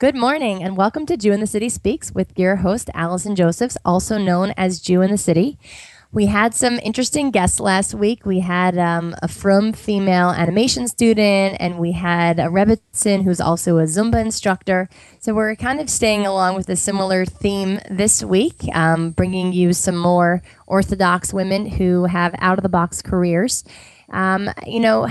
Good morning and welcome to Jew in the City Speaks with your host, Allison Josephs, also known as Jew in the City. We had some interesting guests last week. We had um, a frum female animation student, and we had a Rebbitzin who's also a Zumba instructor. So we're kind of staying along with a similar theme this week, um, bringing you some more Orthodox women who have out of the box careers. Um, you know,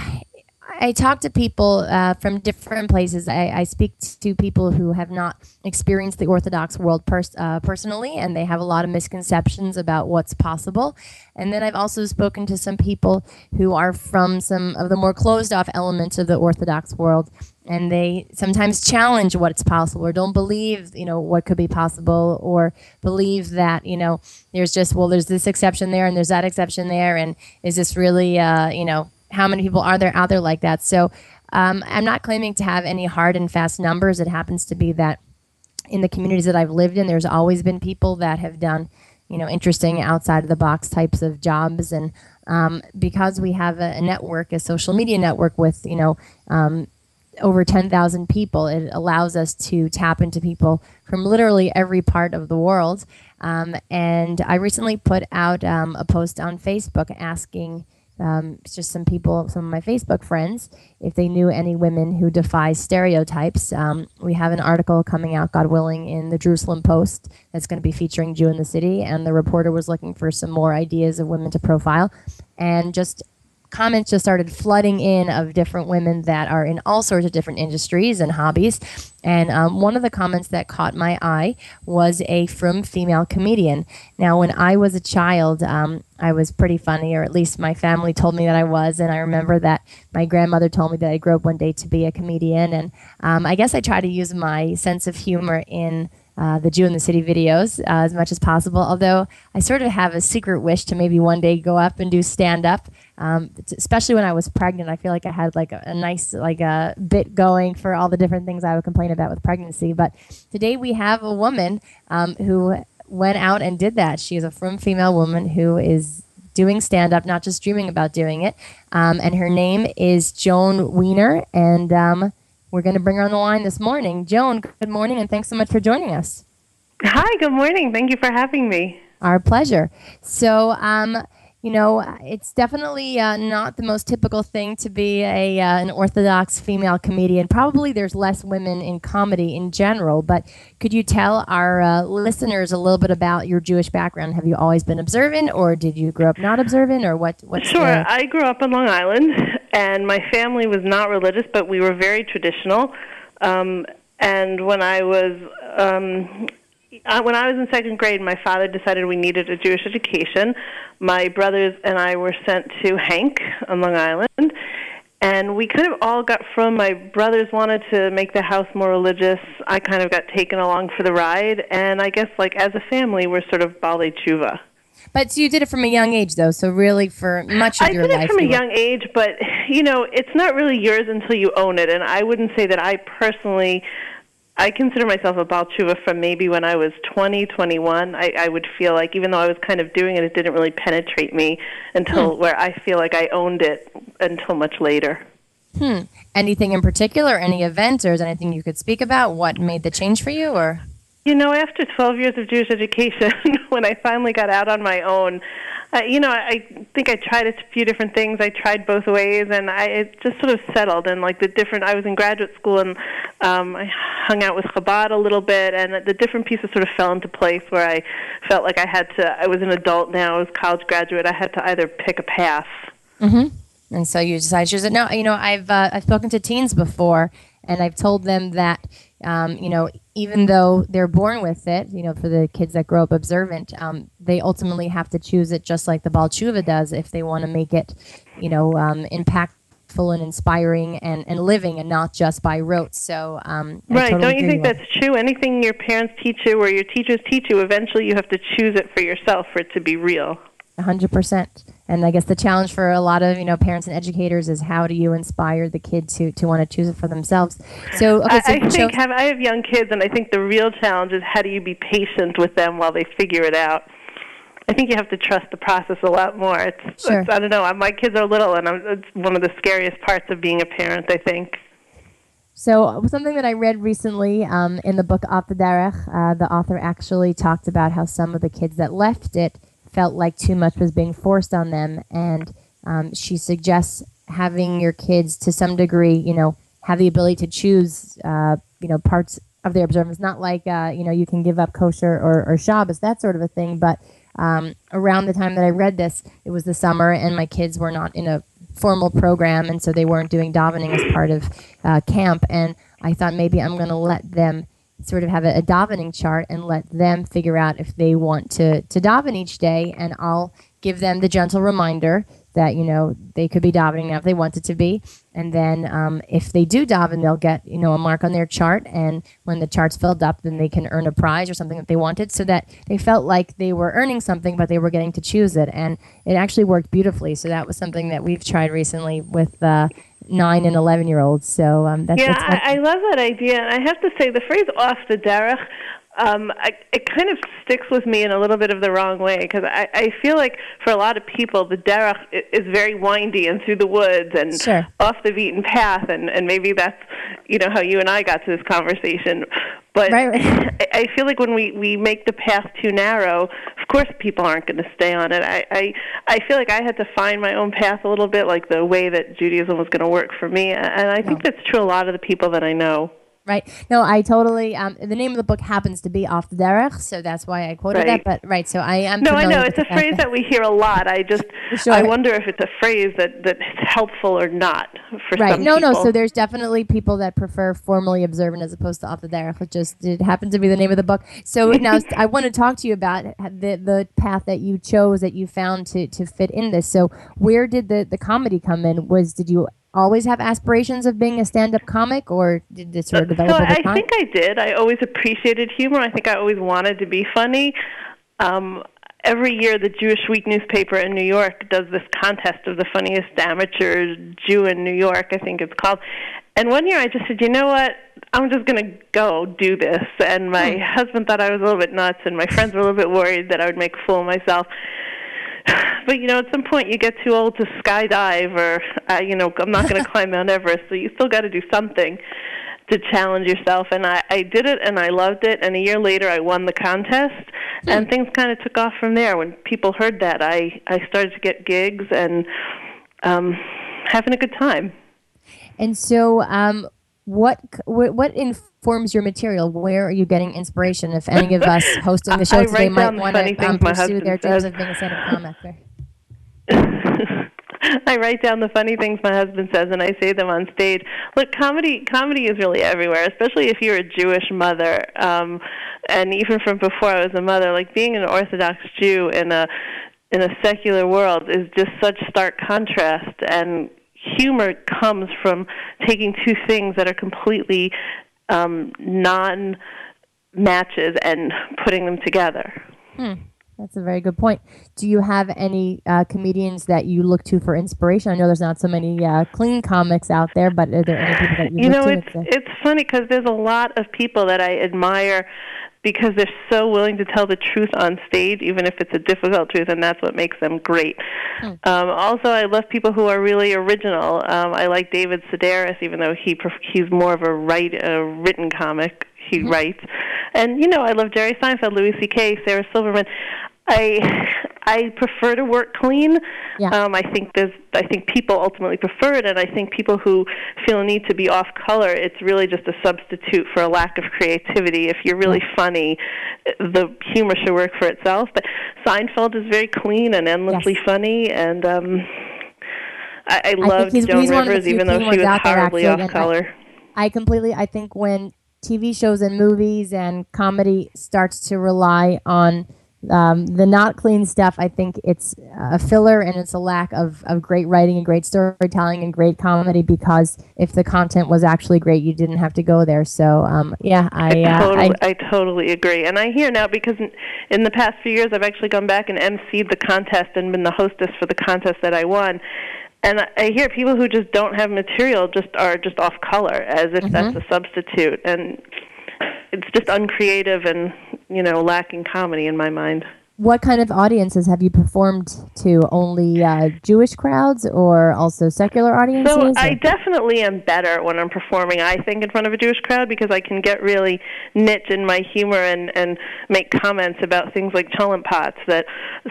I talk to people uh, from different places. I, I, speak to people who have not experienced the Orthodox world pers- uh, personally, and they have a lot of misconceptions about what's possible. And then I've also spoken to some people who are from some of the more closed off elements of the Orthodox world, and they sometimes challenge what's possible or don't believe, you know, what could be possible, or believe that, you know, there's just well, there's this exception there and there's that exception there, and is this really, uh, you know, how many people are there out there like that? So um, I'm not claiming to have any hard and fast numbers. It happens to be that in the communities that I've lived in, there's always been people that have done, you know, interesting outside of the box types of jobs. And um, because we have a, a, network, a social media network with, you know, um, over 10,000 people, it allows us to tap into people from literally every part of the world. Um, and I recently put out um, a post on Facebook asking um, just some people, some of my Facebook friends, if they knew any women who defy stereotypes. Um, we have an article coming out, God willing, in the Jerusalem Post that's going to be featuring Jew in the City, and the reporter was looking for some more ideas of women to profile. And just comments just started flooding in of different women that are in all sorts of different industries and hobbies. And um, one of the comments that caught my eye was a frum female comedian. Now, when I was a child, um, I was pretty funny, or at least my family told me that I was. And I remember that my grandmother told me that I grew up one day to be a comedian. And um, I guess I try to use my sense of humor in uh, the Jew in the City videos uh, as much as possible. Although I sort of have a secret wish to maybe one day go up and do stand up. Um, especially when I was pregnant, I feel like I had like a, a, nice like a bit going for all the different things I would complain about with pregnancy. But today we have a woman um, who went out and did that. She is a frum female woman who is doing stand up, not just dreaming about doing it. Um, and her name is Joan Weiner. And um, we're going to bring her on the line this morning. Joan, good morning, and thanks so much for joining us. Hi, good morning. Thank you for having me. Our pleasure. So, um, you know, it's definitely uh, not the most typical thing to be a uh, an Orthodox female comedian. Probably there's less women in comedy in general, but could you tell our uh, listeners a little bit about your Jewish background? Have you always been observant, or did you grow up not observant, or what? What? Sure, I grew up on Long Island, and my family was not religious, but we were very traditional. Um, and when I was um, uh, when I was in second grade, my father decided we needed a Jewish education. My brothers and I were sent to HANC on Long Island, and we kind of all got from my brothers wanted to make the house more religious. I kind of got taken along for the ride, and I guess like as a family, we're sort of Baalei Tshuva. But you did it from a young age, though. So really, for much of I your life, I did it from a young age. But you know, it's not really yours until you own it. And I wouldn't say that I personally I consider myself a Baal Tshuva from maybe when I was 20, 21. I, I would feel like even though I was kind of doing it, it didn't really penetrate me until hmm. where I feel like I owned it until much later. Hmm. Anything in particular, any event, or is anything you could speak about? What made the change for you, or? You know, after 12 years of Jewish education, when I finally got out on my own, uh, you know, I think I tried a few different things. I tried both ways, and I it just sort of settled. And like the different, I was in graduate school, and um, I hung out with Chabad a little bit, and the different pieces sort of fell into place where I felt like I had to. I was an adult now. I was a college graduate. I had to either pick a path. Mm-hmm. And so you decided. No, you know, I've uh, I've spoken to teens before, and I've told them that um, you know, even though they're born with it, you know, for the kids that grow up observant, um, they ultimately have to choose it just like the Baal Tshuva does if they want to make it, you know, um, impactful and inspiring and, and living and not just by rote. So, um, right. Totally Don't you think that's true? Anything your parents teach you or your teachers teach you, eventually you have to choose it for yourself for it to be real. 100% and I guess the challenge for a lot of you know parents and educators is how do you inspire the kid to to want to choose it for themselves. So okay, so I, think have, I have young kids, and I think the real challenge is how do you be patient with them while they figure it out. I think you have to trust the process a lot more. It's, sure. it's I don't know. My kids are little, and I'm, it's one of the scariest parts of being a parent. I think. So something that I read recently um, in the book Off the Derech, uh, the author actually talked about how some of the kids that left it felt like too much was being forced on them, and um, she suggests having your kids to some degree, you know, have the ability to choose, uh, you know, parts of their observance. Not like uh, you know you can give up kosher or, or Shabbos, that sort of a thing. But um, around the time that I read this, it was the summer, and my kids were not in a formal program, and so they weren't doing davening as part of uh, camp. And I thought maybe I'm going to let them sort of have a, a davening chart and let them figure out if they want to to daven each day, and I'll give them the gentle reminder that you know they could be davening now if they wanted to be, and then um, if they do daven, they'll get you know a mark on their chart, and when the chart's filled up, then they can earn a prize or something that they wanted, so that they felt like they were earning something, but they were getting to choose it, and it actually worked beautifully. So that was something that we've tried recently with. Uh, nine and eleven year olds. So um, that's yeah, that's I, I love that idea, and I have to say the phrase "off the derech." Um, I, it kind of sticks with me in a little bit of the wrong way because I, I feel like for a lot of people the derech is very windy and through the woods and Sure. off the beaten path, and, and maybe that's you know how you and I got to this conversation. But Right, right. I I feel like when we we make the path too narrow, of course people aren't going to stay on it. I, I I feel like I had to find my own path a little bit, like the way that Judaism was going to work for me, and I think Yeah. that's true a lot of the people that I know. Right. No, I totally. Um, the name of the book happens to be Off the Derech, so that's why I quoted Right. that. But right, so I am. No, I know it's a phrase that we hear a lot. I just Sure. I wonder if it's a phrase that that's helpful or not for Right. some No, people. no. So there's definitely people that prefer formally observant as opposed to off the derech. Just it happened to be the name of the book. So now I want to talk to you about the the path that you chose that you found to to fit in this. So where did the the comedy come in? Was did you always have aspirations of being a stand-up comic, or did this sort of develop so I time? think I did. I always appreciated humor. I think I always wanted to be funny. Um, every year, the Jewish Week newspaper in New York does this contest of the funniest amateur Jew in New York. I think it's called. And one year, I just said, you know what? I'm just going to go do this. And my husband thought I was a little bit nuts, and my friends were a little bit worried that I would make a fool of myself. But you know, at some point you get too old to skydive, or uh, you know, I'm not going to climb Mount Everest. So you still got to do something to challenge yourself. And I, I did it, and I loved it. And a year later, I won the contest, and things kind of took off from there. When people heard that, I I started to get gigs and um, having a good time. And so, um, what what informs your material? Where are you getting inspiration? If any of us hosting the show I today might want to um, pursue their dreams of being a stand-up comic. I write down the funny things my husband says and I say them on stage. Look, comedy comedy is really everywhere, especially if you're a Jewish mother. Um and even from before I was a mother, like being an Orthodox Jew in a in a secular world is just such stark contrast and humor comes from taking two things that are completely um non matches and putting them together. That's a very good point. Do you have any uh, comedians that you look to for inspiration? I know there's not so many uh, clean comics out there, but are there any people that you, you look know it's it's funny because there's a lot of people that I admire because they're so willing to tell the truth on stage, even if it's a difficult truth, and that's what makes them great. Hmm. Um, also, I love people who are really original. Um, I like David Sedaris, even though he pref- he's more of a write a written comic. He Mm-hmm. writes, and you know, I love Jerry Seinfeld, Louis C.K., Sarah Silverman. I I prefer to work clean. Yeah. Um, I think there's I think people ultimately prefer it, and I think people who feel a need to be off color, it's really just a substitute for a lack of creativity. If you're really funny, the humor should work for itself. But Seinfeld is very clean and endlessly Yes. funny, and um, I, I love Joan he's one of the Rivers, even though she was horribly off and I- color. I completely. I think when TV shows and movies and comedy starts to rely on um, the not clean stuff, I think it's a filler and it's a lack of, of great writing and great storytelling and great comedy because if the content was actually great, you didn't have to go there. So, um, yeah, I, uh, totally, I I, totally agree. And I hear now because in, in the past few years I've actually gone back and emceed the contest and been the hostess for the contest that I won. And I, I hear people who just don't have material just are just off color, as if that's a substitute, and it's just uncreative and you know lacking comedy in my mind. what kind of audiences have you performed to? Only uh, Jewish crowds or also secular audiences? So I definitely am better when I'm performing, I think, in front of a Jewish crowd because I can get really niche in my humor and, and make comments about things like cholent pots that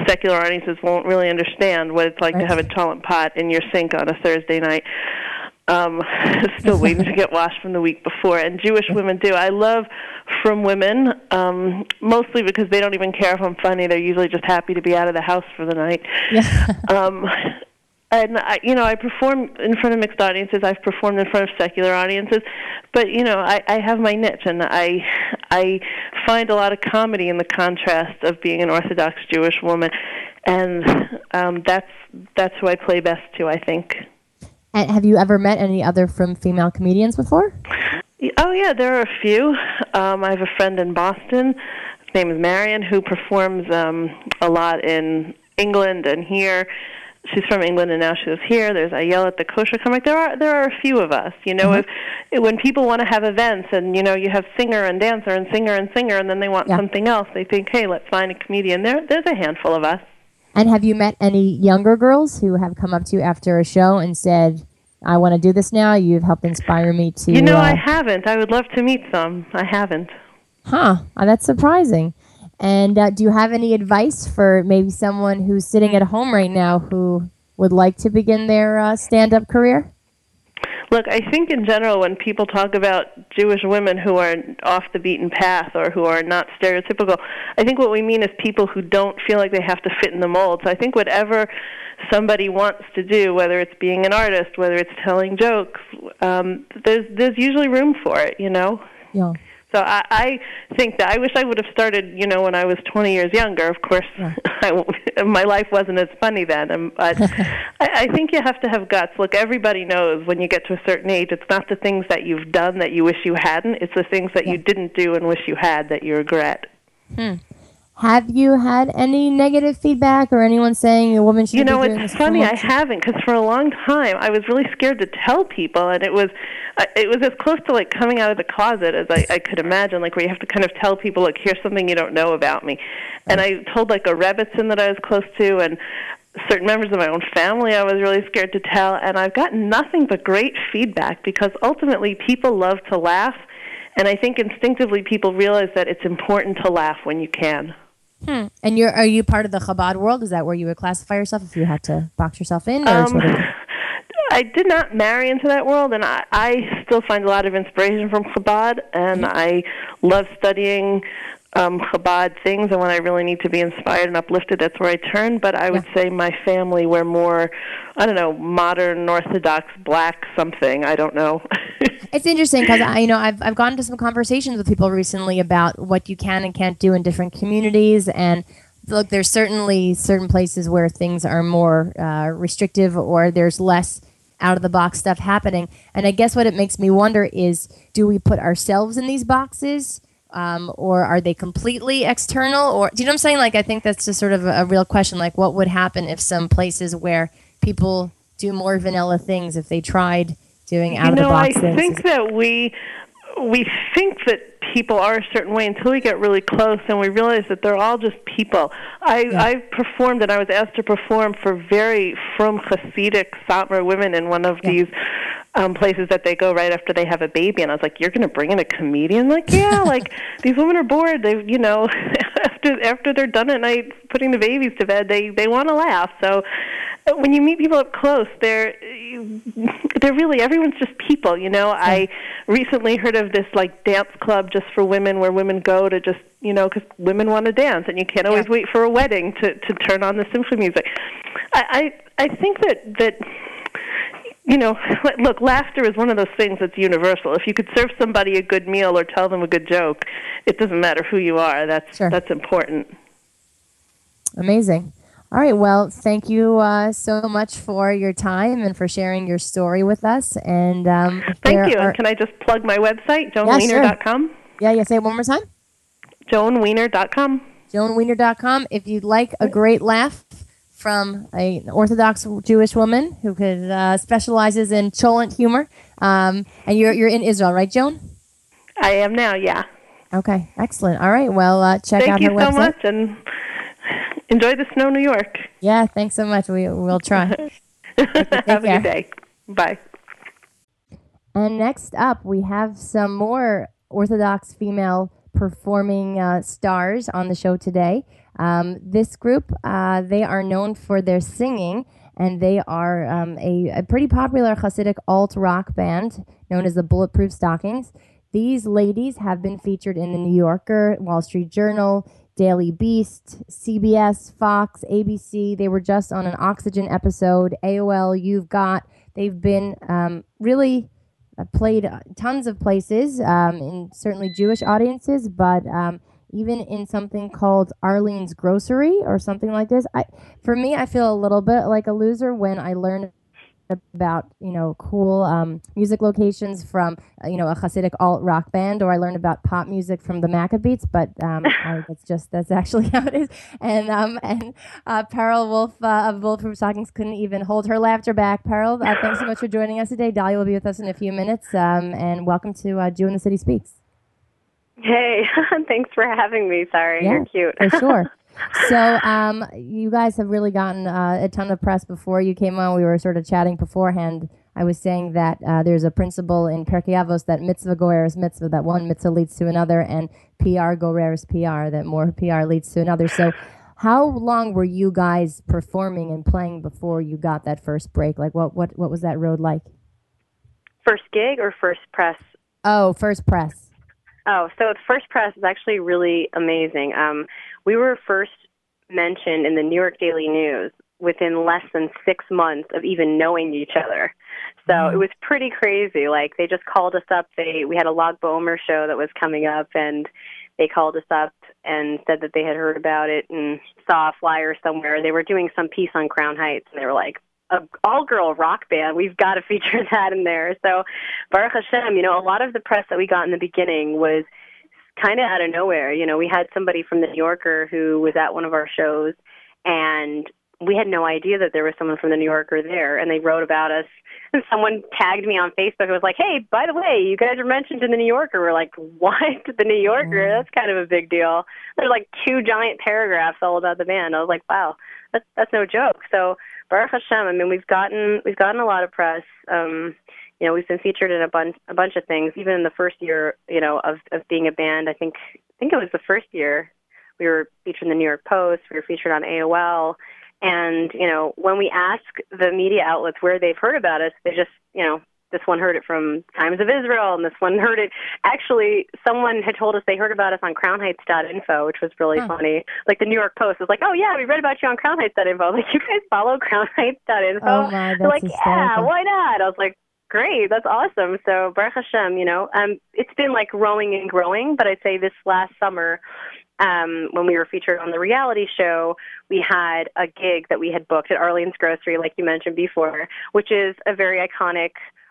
secular audiences won't really understand what it's like to have a cholent pot in your sink on a Thursday night. Um, still waiting to get washed from the week before, and Jewish women do. I love frum women, um, mostly because they don't even care if I'm funny. They're usually just happy to be out of the house for the night. yeah. Um, and I, you know, I perform in front of mixed audiences. I've performed in front of secular audiences, but you know, I, I have my niche, and I, I find a lot of comedy in the contrast of being an Orthodox Jewish woman, and um, that's that's who I play best to. I think. And have you ever met any other frum female comedians before? Oh yeah, there are a few. Um, I have a friend in Boston. His name is Marion, who performs um, a lot in England and here. She's from England and now she lives here. There's Ayel at the kosher comic. There are there are a few of us. You know, if when people want to have events and you know you have singer and dancer and singer and singer and then they want Yeah. something else, they think, hey, let's find a comedian. There there's a handful of us. And have you met any younger girls who have come up to you after a show and said, I want to do this now? You've helped inspire me to. You know, uh, I haven't. I would love to meet some. I haven't. Huh. Uh, that's surprising. And uh, do you have any advice for maybe someone who's sitting at home right now who would like to begin their uh, stand up career? Look, I think in general, when people talk about Jewish women who are off the beaten path or who are not stereotypical, I think what we mean is people who don't feel like they have to fit in the mold. So I think whatever somebody wants to do, whether it's being an artist, whether it's telling jokes, um, there's there's usually room for it. You know. Yeah. So I, I think that I wish I would have started, you know, when I was 20 years younger. Of course, I, my life wasn't as funny then. Um, But I, I think you have to have guts. Look, everybody knows when you get to a certain age, it's not the things that you've done that you wish you hadn't. It's the things that you didn't do and wish you had that you regret. Have you had any negative feedback or anyone saying a woman should be doing? You know, it's funny. I haven't because for a long time I was really scared to tell people, and it was uh, it was as close to like coming out of the closet as I, I could imagine. Like where you have to kind of tell people, like, here's something you don't know about me. And I told like a Rebbitzin that I was close to, and certain members of my own family I was really scared to tell. And I've gotten nothing but great feedback because ultimately people love to laugh, and I think instinctively people realize that it's important to laugh when you can. And you're are you part of the Chabad world? Is that where you would classify yourself if you had to box yourself in? Or Um, sort of- I did not marry into that world, and I, I still find a lot of inspiration from Chabad, and I love studying um, Chabad things. And when I really need to be inspired and uplifted, that's where I turn. But I would say my family were more, I don't know, modern Orthodox black something. I don't know. It's interesting because I, you know, I've I've gone to some conversations with people recently about what you can and can't do in different communities, and look, there's certainly certain places where things are more uh, restrictive or there's less out of the box stuff happening. And I guess what it makes me wonder is, do we put ourselves in these boxes? Um, or are they completely external? Or do you know what I'm saying? Like, I think that's just sort of a, a real question. Like, what would happen if some places where people do more vanilla things, if they tried doing out you of the know, I box things? think that we we think that people are a certain way until we get really close and we realize that they're all just people. I I performed and I was asked to perform for very frum Hasidic Satmar women in one of these um places that they go right after they have a baby and I was like, You're gonna bring in a comedian? Like, yeah, like these women are bored. They you know after after they're done at night putting the babies to bed, they they wanna laugh. So uh, when you meet people up close, they're they're really everyone's just people, you know. I recently heard of this like dance club just for women, where women go to just you know because women want to dance, and you can't always Yeah. wait for a wedding to to turn on the symphony music. I I, I think that that. You know, look, laughter is one of those things that's universal. If you could serve somebody a good meal or tell them a good joke, it doesn't matter who you are. That's Sure. that's important. Amazing. All right. Well, thank you uh, so much for your time and for sharing your story with us. And um, Thank you. are- and can I just plug my website, sure. yeah, yeah. Say it one more time. joanweiner.com. JoanWeiner.com. If you'd like a great laugh from a, an Orthodox Jewish woman who could uh, specializes in cholent humor, um, and you're you're in Israel, right, Joan? I am now, yeah. Okay, excellent. All right. Well, uh, check Thank out you her so website. much, and enjoy the snow, New York. Yeah, thanks so much. We we'll try. Have a good day. Bye. And next up, we have some more Orthodox female performing uh, stars on the show today. Um, this group, uh, they are known for their singing, and they are um, a, a, pretty popular Hasidic alt rock band known as the Bulletproof Stockings. These ladies have been featured in the New Yorker, Wall Street Journal, Daily Beast, CBS, Fox, ABC. They were just on an Oxygen episode, AOL, You've Got. They've been um, really uh, played tons of places um, in certainly Jewish audiences, but um, even in something called Arlene's Grocery or something like this. I, for me, I feel a little bit like a loser when I learn about you know cool um, music locations from uh, you know a Hasidic alt rock band, or I learned about pop music from the Maccabeats. But um, I, that's just that's actually how it is. And um, and uh, Perl Wolfe uh, of Bulletproof Stockings couldn't even hold her laughter back. Perl, uh, thanks so much for joining us today. Dahlia will be with us in a few minutes. Um, and welcome to uh, Jew in the City Speaks. Hey, thanks for having me. Sorry, yeah, you're cute. for sure. So, um, you guys have really gotten uh, a ton of press before you came on. We were sort of chatting beforehand. I was saying that uh, there's a principle in Pirkei Avos that mitzvah goreres mitzvah, that one mitzvah leads to another, and PR goreres PR, that more PR leads to another. So, how long were you guys performing and playing before you got that first break? Like, what what what was that road like? First gig or first press? Oh, first press. Oh, so the first press is actually really amazing. Um, we were first mentioned in the New York Daily News within less than six months of even knowing each other. So mm. it was pretty crazy. Like they just called us up. They we had a Lag BaOmer show that was coming up, and they called us up and said that they had heard about it and saw a flyer somewhere. They were doing some piece on Crown Heights, and they were like, a all girl rock band. We've got to feature that in there. So Baruch Hashem, you know, a lot of the press that we got in the beginning was kind of out of nowhere. You know, we had somebody from the New Yorker who was at one of our shows and we had no idea that there was someone from the New Yorker there and they wrote about us and someone tagged me on Facebook and was like, Hey, by the way, you guys are mentioned in the New Yorker. We're like, What? The New Yorker? Mm. That's kind of a big deal. There's like two giant paragraphs all about the band. I was like, Wow, that's that's no joke. So Baruch Hashem. I mean, we've gotten we've gotten a lot of press. Um, you know, we've been featured in a bunch a bunch of things. Even in the first year, you know, of of being a band, I think I think it was the first year we were featured in the New York Post. We were featured on AOL. And you know, when we ask the media outlets where they've heard about us, they just you know this one heard it from Times of Israel, and this one heard it. Actually, someone had told us they heard about us on CrownHeights.info, which was really huh. funny. Like the New York Post was like, "Oh yeah, we read about you on CrownHeights.info." Like, you guys follow CrownHeights.info? Oh my, that's They're like, hysterical. yeah, why not? I was like, great, that's awesome. So Baruch Hashem, you know, um, it's been like growing and growing, but I'd say this last summer, um, when we were featured on the reality show, we had a gig that we had booked at Arlene's Grocery, like you mentioned before, which is a very iconic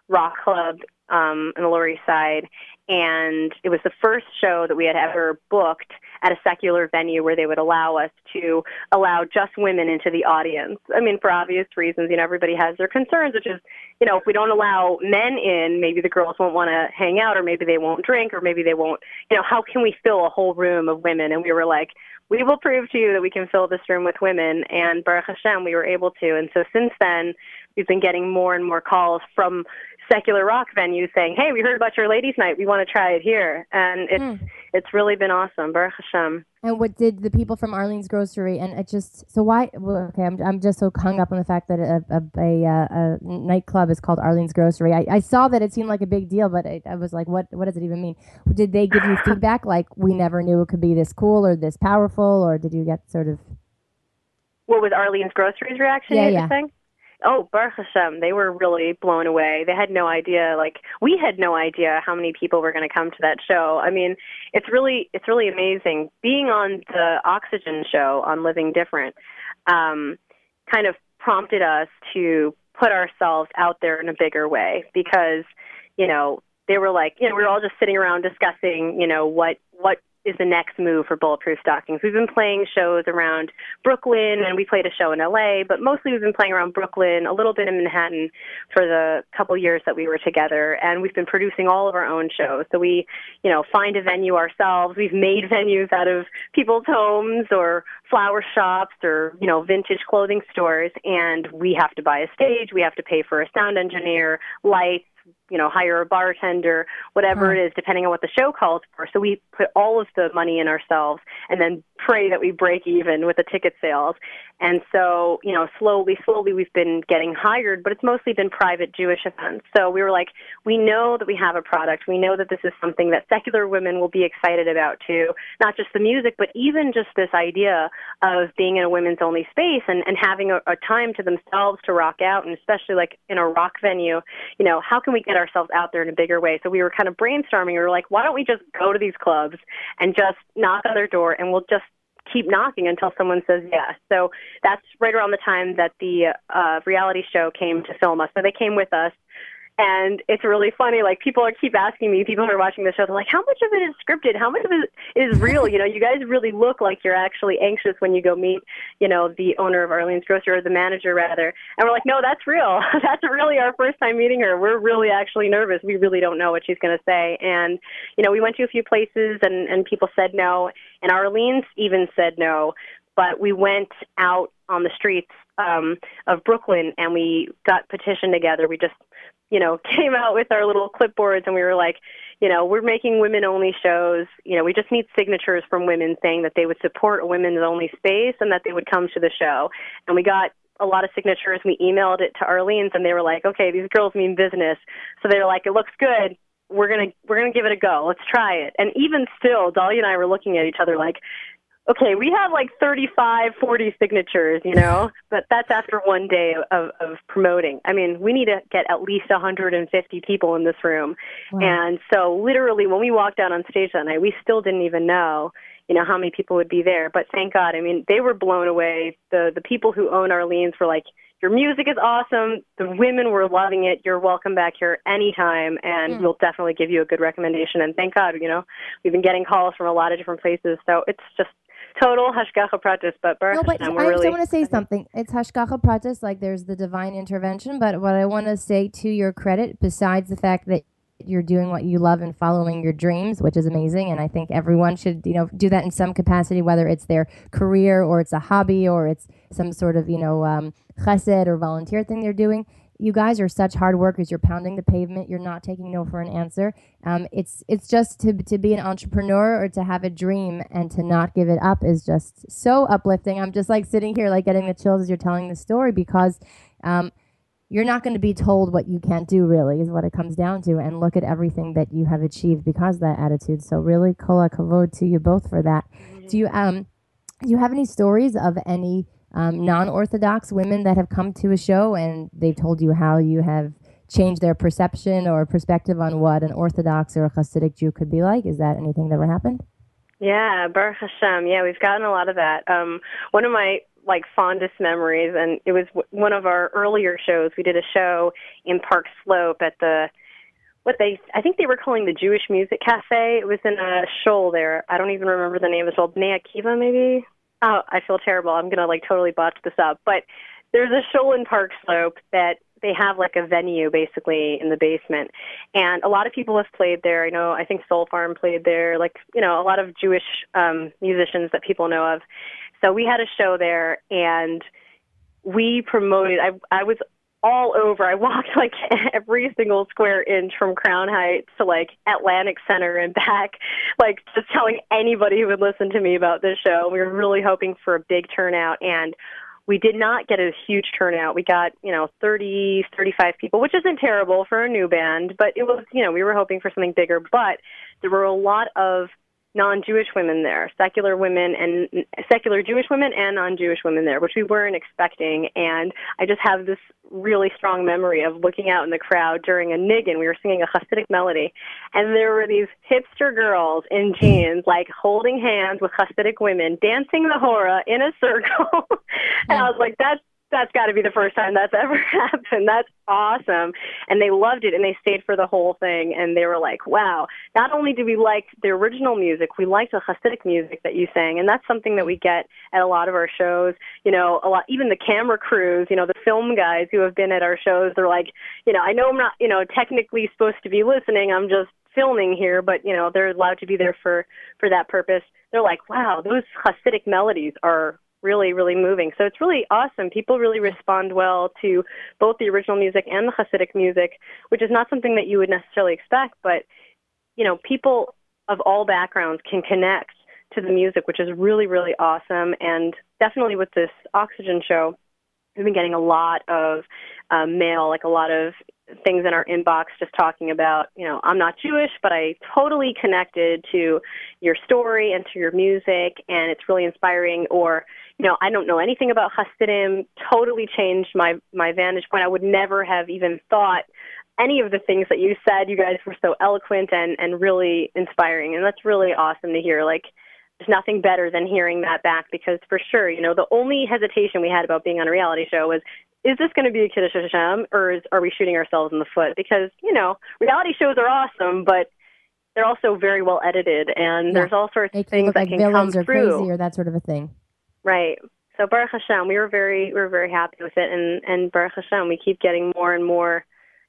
rock club um, in the Lower East Side, and it was the first show that we had ever booked at a secular venue where they would allow us to allow just women into the audience. I mean, for obvious reasons, you know, everybody has their concerns, which is, you know, if we don't allow men in, maybe the girls won't want to hang out, or maybe they won't drink, or maybe they won't, you know, how can we fill a whole room of women? And we were like, we will prove to you that we can fill this room with women. And Baruch Hashem, we were able to. And so since then, we've been getting more and more calls from secular rock venue saying, "Hey, we heard about your ladies' night. We want to try it here," and it's mm. it's really been awesome. Baruch Hashem. And what did the people from Arlene's Grocery and it just so why? Well, okay, I'm I'm just so hung up on the fact that a a, a, a nightclub is called Arlene's Grocery. I, I saw that it seemed like a big deal, but I, I was like, what what does it even mean? Did they give you feedback like we never knew it could be this cool or this powerful, or did you get sort of? What was Arlene's Grocery's reaction? Yeah, yeah. Saying? Oh, Baruch Hashem, they were really blown away. They had no idea, like we had no idea how many people were going to come to that show. I mean, it's really, it's really amazing. Being on the Oxygen show on Living Different, um, kind of prompted us to put ourselves out there in a bigger way because, you know, they were like, you know, we were all just sitting around discussing, you know, what what is the next move for Bulletproof Stockings. We've been playing shows around Brooklyn, and we played a show in LA, but mostly we've been playing around Brooklyn, a little bit in Manhattan for the couple years that we were together, and we've been producing all of our own shows. So we, you know, find a venue ourselves. We've made venues out of people's homes or flower shops or you know vintage clothing stores and we have to buy a stage we have to pay for a sound engineer lights you know, hire a bartender, whatever uh-huh. it is, depending on what the show calls for. So we put all of the money in ourselves and then pray that we break even with the ticket sales. And so, you know, slowly, slowly we've been getting hired, but it's mostly been private Jewish events. So we were like, we know that we have a product. We know that this is something that secular women will be excited about too. Not just the music, but even just this idea of being in a women's only space and, and having a, a time to themselves to rock out. And especially like in a rock venue, you know, how can we get ourselves out there in a bigger way? So we were kind of brainstorming. We were like, why don't we just go to these clubs and just knock on their door and we'll just keep knocking until someone says yes. So that's right around the time that the uh, reality show came to film us. So they came with us. And it's really funny. Like people are keep asking me, people who are watching the show, they're like, "How much of it is scripted? How much of it is real?" You know, you guys really look like you're actually anxious when you go meet, you know, the owner of Arlene's Grocery or the manager rather. And we're like, "No, that's real. that's really our first time meeting her. We're really actually nervous. We really don't know what she's going to say." And you know, we went to a few places, and and people said no, and Arlene's even said no. But we went out on the streets um, of Brooklyn and we got petitioned together. We just you know, came out with our little clipboards and we were like, you know, we're making women only shows. You know, we just need signatures from women saying that they would support a women's only space and that they would come to the show. And we got a lot of signatures. We emailed it to Arlene's and they were like, okay, these girls mean business. So they were like, it looks good. We're gonna we're gonna give it a go. Let's try it. And even still, Dahlia and I were looking at each other like, okay, we have like 35, 40 signatures, you know, but that's after one day of, of promoting. I mean, we need to get at least 150 people in this room. Wow. And so literally when we walked out on stage that night, we still didn't even know, you know, how many people would be there. But thank God, I mean, they were blown away. The, the people who own Arlene's were like, your music is awesome. The women were loving it. You're welcome back here anytime, and mm. we'll definitely give you a good recommendation. And thank God, you know, we've been getting calls from a lot of different places. So it's just total hashgacha pratis, but no, but I really, still want to say something. It's hashgacha pratis, like there's the divine intervention. But what I want to say to your credit, besides the fact that you're doing what you love and following your dreams, which is amazing, and I think everyone should, you know, do that in some capacity, whether it's their career or it's a hobby or it's some sort of, you know, um, chesed or volunteer thing they're doing you guys are such hard workers. You're pounding the pavement. You're not taking no for an answer. Um, it's it's just to to be an entrepreneur or to have a dream and to not give it up is just so uplifting. I'm just like sitting here like getting the chills as you're telling the story because um, you're not going to be told what you can't do. Really, is what it comes down to. And look at everything that you have achieved because of that attitude. So really, kol hakavod to you both for that. Do you um do you have any stories of any um, non-orthodox women that have come to a show and they've told you how you have changed their perception or perspective on what an orthodox or a Hasidic Jew could be like? Is that anything that ever happened? Yeah, Baruch Hashem. Yeah, we've gotten a lot of that. Um, one of my like fondest memories, and it was w- one of our earlier shows. We did a show in Park Slope at the what they I think they were calling the Jewish Music Cafe. It was in a shul there. I don't even remember the name of the show. Bnei Akiva, maybe oh, I feel terrible. I'm gonna like totally botch this up, but there's a show in Park Slope that they have like a venue basically in the basement, and a lot of people have played there. I know I think Soul Farm played there, like you know a lot of Jewish um, musicians that people know of. So we had a show there, and we promoted. I I was all over. I walked like every single square inch from Crown Heights to like Atlantic Center and back, like just telling anybody who would listen to me about this show. We were really hoping for a big turnout and we did not get a huge turnout. We got, you know, 30, 35 people, which isn't terrible for a new band, but it was, you know, we were hoping for something bigger, but there were a lot of non-Jewish women there, secular women and secular Jewish women and non-Jewish women there, which we weren't expecting. And I just have this really strong memory of looking out in the crowd during a niggun. We were singing a Hasidic melody, and there were these hipster girls in jeans, like holding hands with Hasidic women, dancing the hora in a circle. and I was like, that's that's got to be the first time that's ever happened. That's awesome. And they loved it and they stayed for the whole thing. And they were like, wow, not only do we like the original music, we like the Hasidic music that you sang. And that's something that we get at a lot of our shows. You know, a lot, even the camera crews, you know, the film guys who have been at our shows, they're like, you know, I know I'm not, you know, technically supposed to be listening. I'm just filming here, but, you know, they're allowed to be there for, for that purpose. They're like, wow, those Hasidic melodies are really, really moving. So it's really awesome. People really respond well to both the original music and the Hasidic music, which is not something that you would necessarily expect, but you know, people of all backgrounds can connect to the music, which is really, really awesome. And definitely with this Oxygen show, we've been getting a lot of um, mail, like a lot of things in our inbox just talking about, you know, I'm not Jewish, but I totally connected to your story and to your music, and it's really inspiring. Or, you know, I don't know anything about Hasidim, totally changed my my vantage point. I would never have even thought any of the things that you said. You guys were so eloquent and and really inspiring, and that's really awesome to hear. Like. There's nothing better than hearing that back because for sure, you know, the only hesitation we had about being on a reality show was is this going to be a Kiddush Hashem or is, are we shooting ourselves in the foot? Because, you know, reality shows are awesome, but they're also very well edited and yeah. there's all sorts of things that like can come or through. Crazy or that sort of a thing. Right. So Baruch Hashem, we were very we were very happy with it and, and Baruch Hashem, we keep getting more and more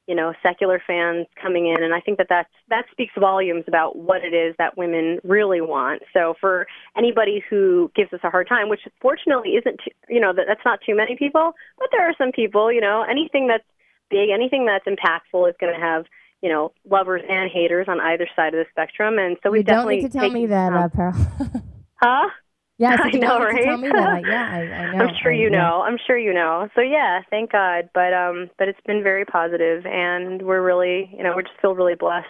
you know, secular fans coming in, and I think that that's, that speaks volumes about what it is that women really want. So for anybody who gives us a hard time, which fortunately isn't, too, you know, that, that's not too many people, but there are some people, you know, anything that's big, anything that's impactful is going to have you know, lovers and haters on either side of the spectrum. And so we definitely don't need to tell me that, uh, Perl. huh? Yeah, I know, right? Tell me that. Yeah, I, I know. I'm sure you I, know. I'm sure you know. So yeah, thank God. But um, but it's been very positive, and we're really, you know, we're just feel really blessed.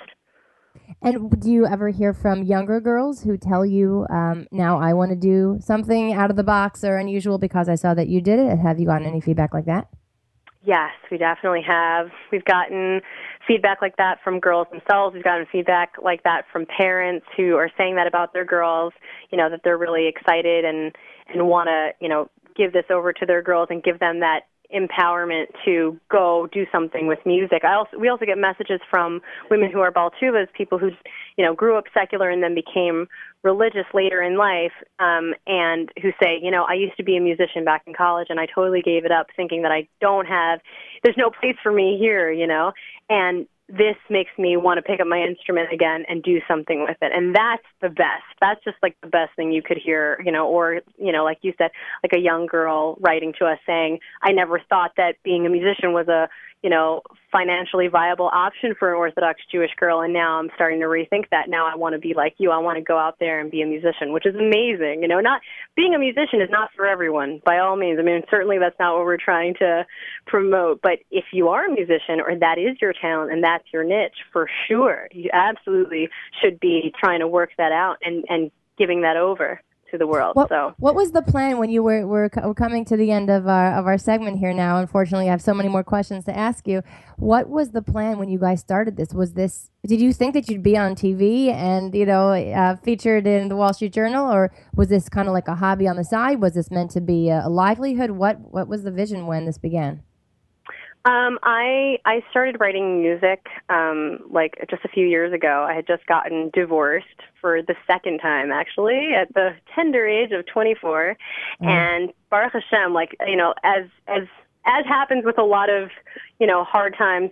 And do you ever hear from younger girls who tell you, um, now I want to do something out of the box or unusual because I saw that you did it? Have you gotten any feedback like that? Yes, we definitely have. We've gotten feedback like that from girls themselves. We've gotten feedback like that from parents who are saying that about their girls, you know, that they're really excited and and want to, you know, give this over to their girls and give them that empowerment to go do something with music. I also we also get messages from women who are Baltuvas, people who you know grew up secular and then became religious later in life, um, and who say, you know, I used to be a musician back in college and I totally gave it up, thinking that I don't have, there's no place for me here, you know, and this makes me want to pick up my instrument again and do something with it. And that's the best. That's just like the best thing you could hear, you know, or, you know, like you said, like a young girl writing to us saying, I never thought that being a musician was a, you know, financially viable option for an Orthodox Jewish girl. And now I'm starting to rethink that. Now I want to be like you. I want to go out there and be a musician, which is amazing. You know, not being a musician is not for everyone by all means. I mean, certainly that's not what we're trying to promote. But if you are a musician or that is your talent and that's your niche, for sure, you absolutely should be trying to work that out and, and giving that over to the world. What, so, what was the plan when you were were, we're coming to the end of our of our segment here now? Unfortunately, I have so many more questions to ask you. What was the plan when you guys started this? Was this did you think that you'd be on TV and you know uh, featured in the Wall Street Journal, or was this kind of like a hobby on the side? Was this meant to be a, a livelihood? What what was the vision when this began? Um, I I started writing music um, like just a few years ago. I had just gotten divorced for the second time, actually, at the tender age of 24. Mm. And Baruch Hashem, like you know, as as as happens with a lot of you know hard times,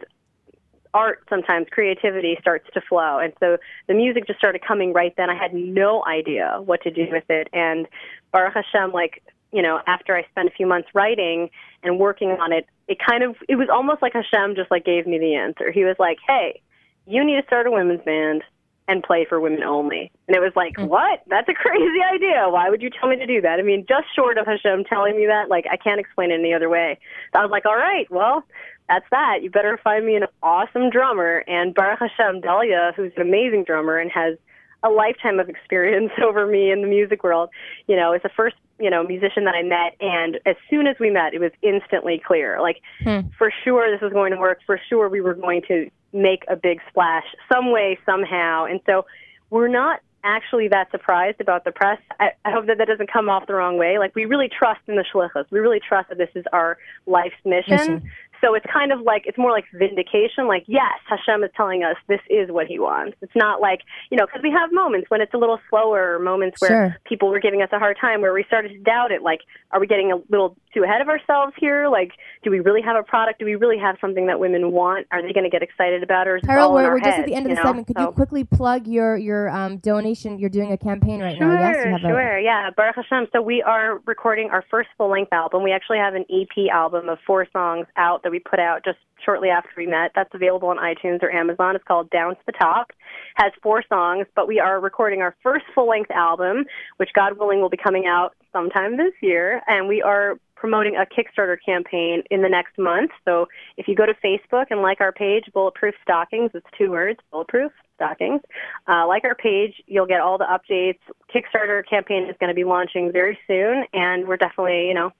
art sometimes creativity starts to flow, and so the music just started coming right then. I had no idea what to do with it, and Baruch Hashem, like you know, after I spent a few months writing and working on it, it kind of it was almost like Hashem just like gave me the answer. He was like, "Hey, you need to start a women's band and play for women only." And it was like, mm-hmm. "What? That's a crazy idea. Why would you tell me to do that?" I mean, just short of Hashem telling me that, like I can't explain it any other way. So I was like, "All right, well, that's that. You better find me an awesome drummer." And Baruch Hashem, Dahlia, who's an amazing drummer and has a lifetime of experience over me in the music world. You know, is the first, you know, musician that I met and as soon as we met it was instantly clear. Like hmm. for sure this was going to work. For sure we were going to make a big splash some way, somehow. And so we're not actually that surprised about the press. I, I hope that that doesn't come off the wrong way. Like we really trust in the shlichus. We really trust that this is our life's mission. Mission. So it's kind of like it's more like vindication. Like yes, Hashem is telling us this is what He wants. It's not like you know because we have moments when it's a little slower, moments where Sure. people were giving us a hard time, where we started to doubt it. Like, are we getting a little too ahead of ourselves here? Like, do we really have a product? Do we really have something that women want? Are they going to get excited about? it, Or is it Carol, we're, we're just at the end of the know? segment. Could you quickly plug your your um, donation? You're doing a campaign right Sure, now. Yes, you have a sure, yeah. Baruch Hashem. So we are recording our first full-length album. We actually have an EP album of four songs out that we put out just shortly after we met. That's available on iTunes or Amazon. It's called Down to the Top. Has four songs, but we are recording our first full-length album, which God willing will be coming out sometime this year, and we are promoting a Kickstarter campaign in the next month. So if you go to Facebook and like our page, Bulletproof Stockings, it's two words, Bulletproof Stockings. Uh, like our page, you'll get all the updates. Kickstarter campaign is going to be launching very soon, and we're definitely, you know,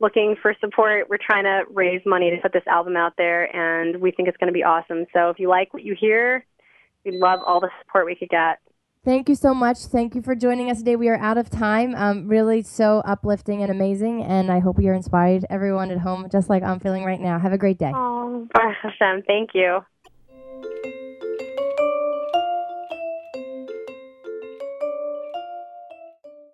looking for support. We're trying to raise money to put this album out there, and we think it's going to be awesome. So if you like what you hear, we'd love all the support we could get. Thank you so much. Thank you for joining us today. We are out of time. Um, really so uplifting and amazing, and I hope you're inspired, everyone at home, just like I'm feeling right now. Have a great day. Oh, Baruch Hashem, thank you.